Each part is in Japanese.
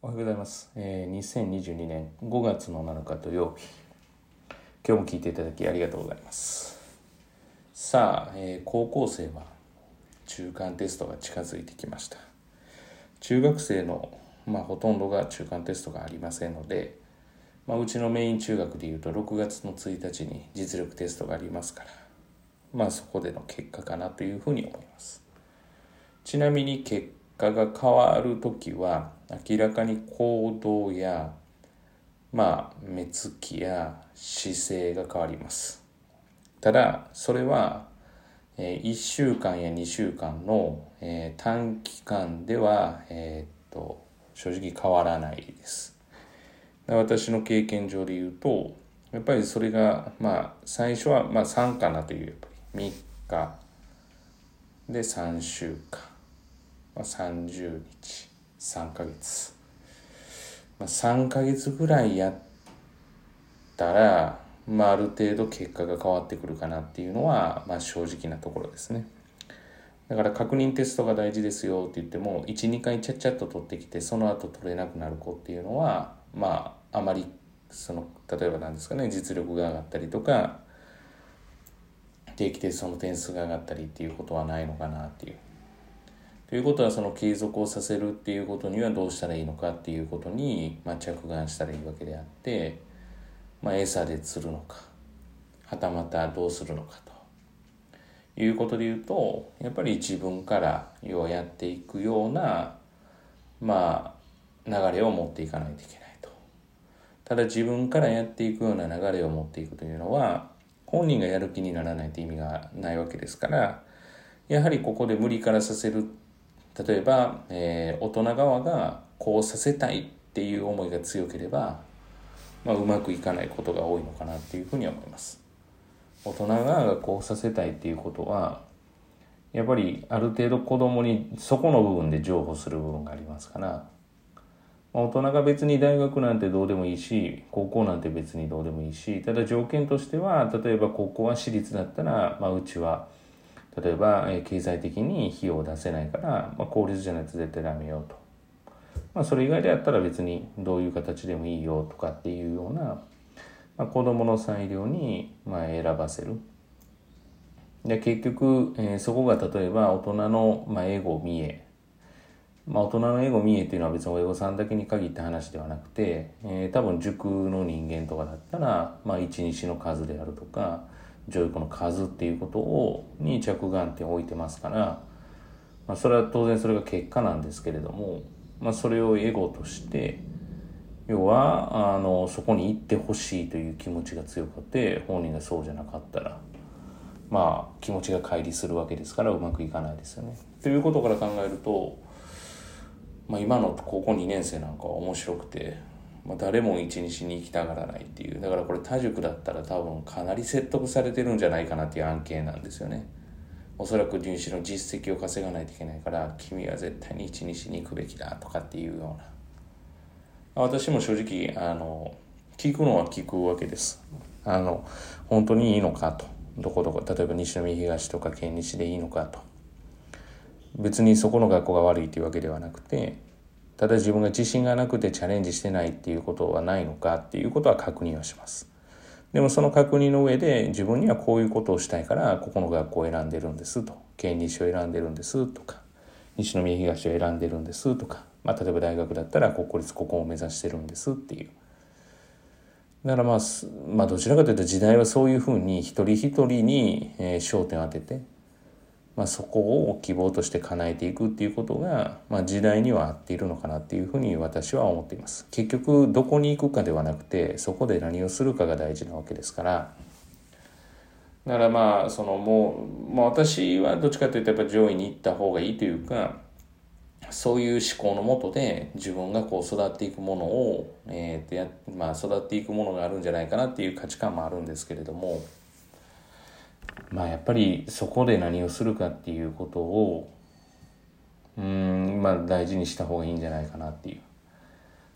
おはようございます。えー、2022年5月の7日土曜日。今日も聞いていただきありがとうございます。さあ、えー高校生は中間テストが近づいてきました。中学生の、まあ、ほとんどが中間テストがありませんので、まあ、うちのメイン中学でいうと6月の1日に実力テストがありますから、まあそこでの結果かなというふうに思います。ちなみに結果が変わるときは明らかに行動やまあ目つきや姿勢が変わります。ただそれは、1週間や2週間の、短期間では、えっと正直変わらないです。私の経験上で言うとやっぱりそれがまあ最初はまあ3かなというやっぱり。3日。で3週間、まあ、30日。3ヶ月、まあ、3ヶ月ぐらいやったら、まあ、ある程度結果が変わってくるかなっていうのは、まあ、正直なところですねだから確認テストが大事ですよって言っても12回ちゃっちゃっと取ってきてその後取れなくなる子っていうのはまああまりその例えばなんですかね実力が上がったりとか定期テストの点数が上がったりっていうことはないのかなっていう。ということはその継続をさせるっていうことにはどうしたらいいのかっていうことに、まあ、着眼したらいいわけであって、まあ、餌で釣るのかはたまたどうするのかということで言うとやっぱり自分から要はやっていくようなまあ流れを持っていかないといけないと。ただ自分からやっていくような流れを持っていくというのは本人がやる気にならないという意味がないわけですからやはりここで無理からさせる例えば、えー大人側がこうさせたいっていう思いが強ければ、まあ、うまくいかないことが多いのかなっていうふうに思います。大人側がこうさせたいっていうことはやっぱりある程度子供にそこの部分で譲歩する部分がありますからまあ大人が別に大学なんてどうでもいいし高校なんて別にどうでもいいしただ条件としては例えば高校は私立だったら、まあ、うちは例えば、え経済的に費用を出せないから、まあ、公立じゃないと絶対ダメよと、まあ、それ以外であったら別にどういう形でもいいよとかっていうような、まあ、子どもの裁量に、ま、選ばせる。で結局、えーそこが例えば大人の、まあ、エゴ見えまあ、大人のエゴ見えっていうのは別に親御さんだけに限った話ではなくて、えー多分塾の人間とかだったら、まあ、一日の数であるとか上位校の数っていうことをに着眼点を置いてますから、まあ、それは当然それが結果なんですけれども、まあ、それをエゴとして要はあのそこに行ってほしいという気持ちが強くて本人がそうじゃなかったらまあ気持ちが乖離するわけですからうまくいかないですよね。ということから考えるとまあ、今の高校2年生なんかは面白くて、まあ、誰も一日に行きたがらないっていう。だからこれ他塾だったら多分かなり説得されてるんじゃないかなっていう案件なんですよね。おそらく入試の実績を稼がないといけないから君は絶対に一日に行くべきだとかっていうような。私も正直あの聞くのは聞くわけです。あの本当にいいのかと。どこどこ例えば西宮東とか県西でいいのかと。別にそこの学校が悪いっていうわけではなくてただ自分が自信がなくてチャレンジしてないっていうことはないのかっていうことは確認はします。でもその確認の上で自分にはこういうことをしたいからここの学校を選んでるんですと。県西を選んでるんですとか西宮東を選んでるんですとか、まあ、例えば大学だったら国立ここを目指してるんですっていう。だからまあ、まあ、どちらかというと時代はそういうふうに一人一人に、焦点を当ててまあ、そこを希望として叶えていくっていうことが、まあ、時代には合っているのかなっていうふうに私は思っています。結局どこに行くかではなくてそこで何をするかが大事なわけですから。だからまあそのもう、まあ、私はどっちかというとやっぱ上位に行った方がいいというかそういう思考のもとで自分がこう育っていくものを、えーとやまあ、育っていくものがあるんじゃないかなっていう価値観もあるんですけれどもまあやっぱりそこで何をするかっていうことをうんまあ大事にした方がいいんじゃないかなっていう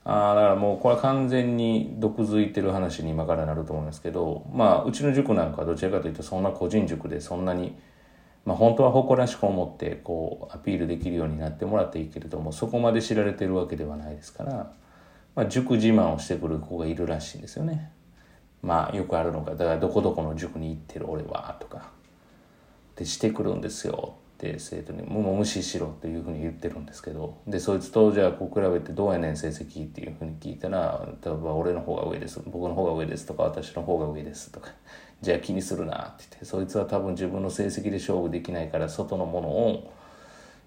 ああだからもうこれは完全に毒づいてる話に今からなると思うんですけどまあうちの塾なんかどちらかというとそんな個人塾でそんなにまあ、本当は誇らしく思ってこうアピールできるようになってもらっていいけれどもそこまで知られてるわけではないですから、まあ、塾自慢をしてくる子がいるらしいんですよね。まあよくあるのがだからどこどこの塾に行ってる俺はとか。でしてくるんですよ。って生徒にもう無視しろっていうふうに言ってるんですけど。でそいつとじゃあこう比べてどうやねん成績っていうふうに聞いたら例えば俺の方が上です。僕の方が上ですとか私の方が上ですとか。じゃあ気にするなって言って。そいつは多分自分の成績で勝負できないから外のものを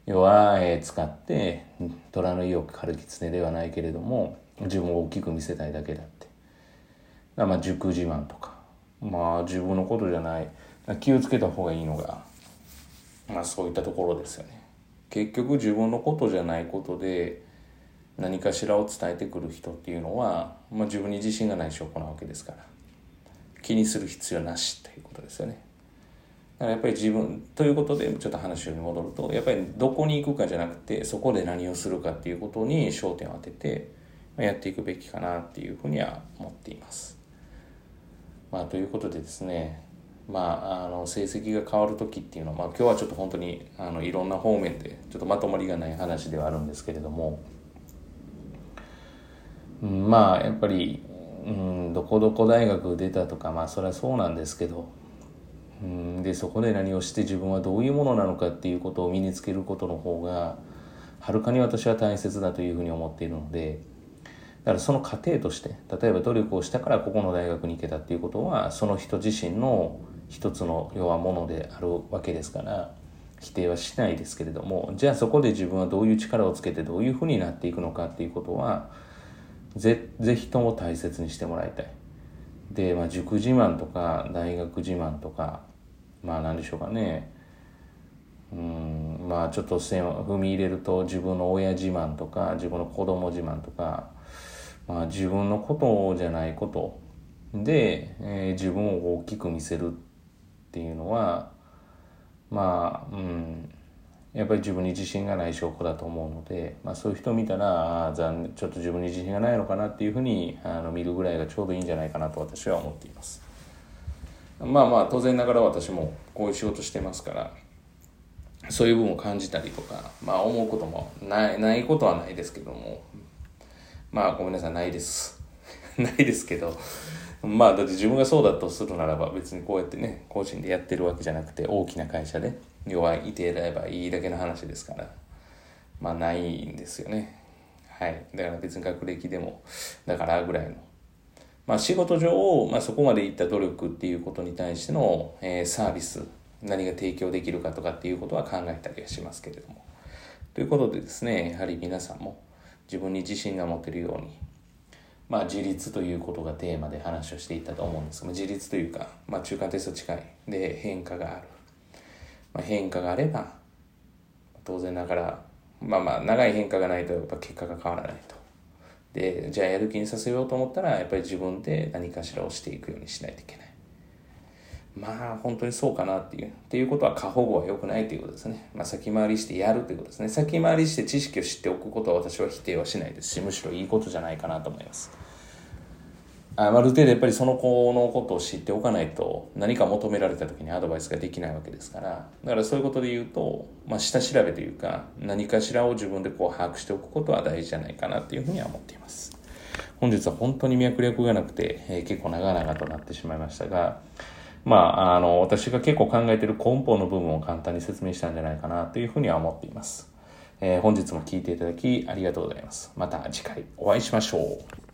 要は、えー、使って虎の意を狩る狐ではないけれども自分を大きく見せたいだけだまあ塾自慢とか。まあ自分のことじゃない。気をつけた方がいいのがまあそういったところですよね。結局自分のことじゃないことで何かしらを伝えてくる人っていうのは、まあ、自分に自信がない証拠なわけですから。気にする必要なしということですよね。だからやっぱり自分ということでちょっと話に戻るとやっぱりどこに行くかじゃなくてそこで何をするかっていうことに焦点を当ててやっていくべきかなっていうふうには思っています。まあ、ということでですねまあ、あの成績が変わる時っていうのは、まあ、今日はちょっと本当にあのいろんな方面でちょっとまとまりがない話ではあるんですけれども、うん、まあやっぱり、うん、どこどこ大学出たとかまあそれはそうなんですけど、うん、でそこで何をして自分はどういうものなのかっていうことを身につけることの方がはるかに私は大切だというふうに思っているので。だからその過程として例えば努力をしたからここの大学に行けたっていうことはその人自身の一つの要はものであるわけですから否定はしないですけれどもじゃあそこで自分はどういう力をつけてどういうふうになっていくのかっていうことはぜぜひとも大切にしてもらいたい。で、まあ、塾自慢とか大学自慢とかまあ何でしょうかねうんまあちょっと線を踏み入れると自分の親自慢とか自分の子供自慢とか、まあ、自分のことじゃないこと。で、えー、自分を大きく見せるっていうのはまあうん。やっぱり自分に自信がない証拠だと思うので、まあ、そういう人を見たらあ残念ちょっと自分に自信がないのかなっていうふうにあの見るぐらいがちょうどいいんじゃないかなと私は思っています。まあまあ当然ながら私もこういう仕事してますからそういう部分を感じたりとかまあ思うこともないないことはないですけどもまあごめんなさいないです。ないですけどまあだって自分がそうだとするならば別にこうやってね個人でやってるわけじゃなくて大きな会社で弱いいて選ればいいだけの話ですからまあないんですよね。はい。だから別に学歴でもだからぐらいの。まあ仕事上、まあ、そこまでいった努力っていうことに対しての、えー、サービス何が提供できるかとかっていうことは考えたりはしますけれども。ということでですねやはり皆さんも自分に自信が持てるように。まあ、自立ということがテーマで話をしていたと思うんですが自立というか、まあ、中間テスト近い。で変化がある、まあ、変化があれば当然ながらまあまあ長い変化がないとやっぱ結果が変わらないと。でじゃあやる気にさせようと思ったらやっぱり自分で何かしらをしていくようにしないといけない。まあ本当にそうかなっていう。っていうことは過保護は良くないということですね。まあ先回りしてやるということですね。先回りして知識を知っておくことは私は否定はしないですし、むしろいいことじゃないかなと思います。あある程度やっぱりその子のことを知っておかないと何か求められた時にアドバイスができないわけですからだからそういうことで言うと、まあ、下調べというか何かしらを自分でこう把握しておくことは大事じゃないかなっていうふうには思っています本日は本当に脈略がなくて、えー、結構長々となってしまいましたがまあ、あの、私が結構考えている根本の部分を簡単に説明したんじゃないかなというふうには思っています。えー、本日も聴いていただきありがとうございます。また次回お会いしましょう。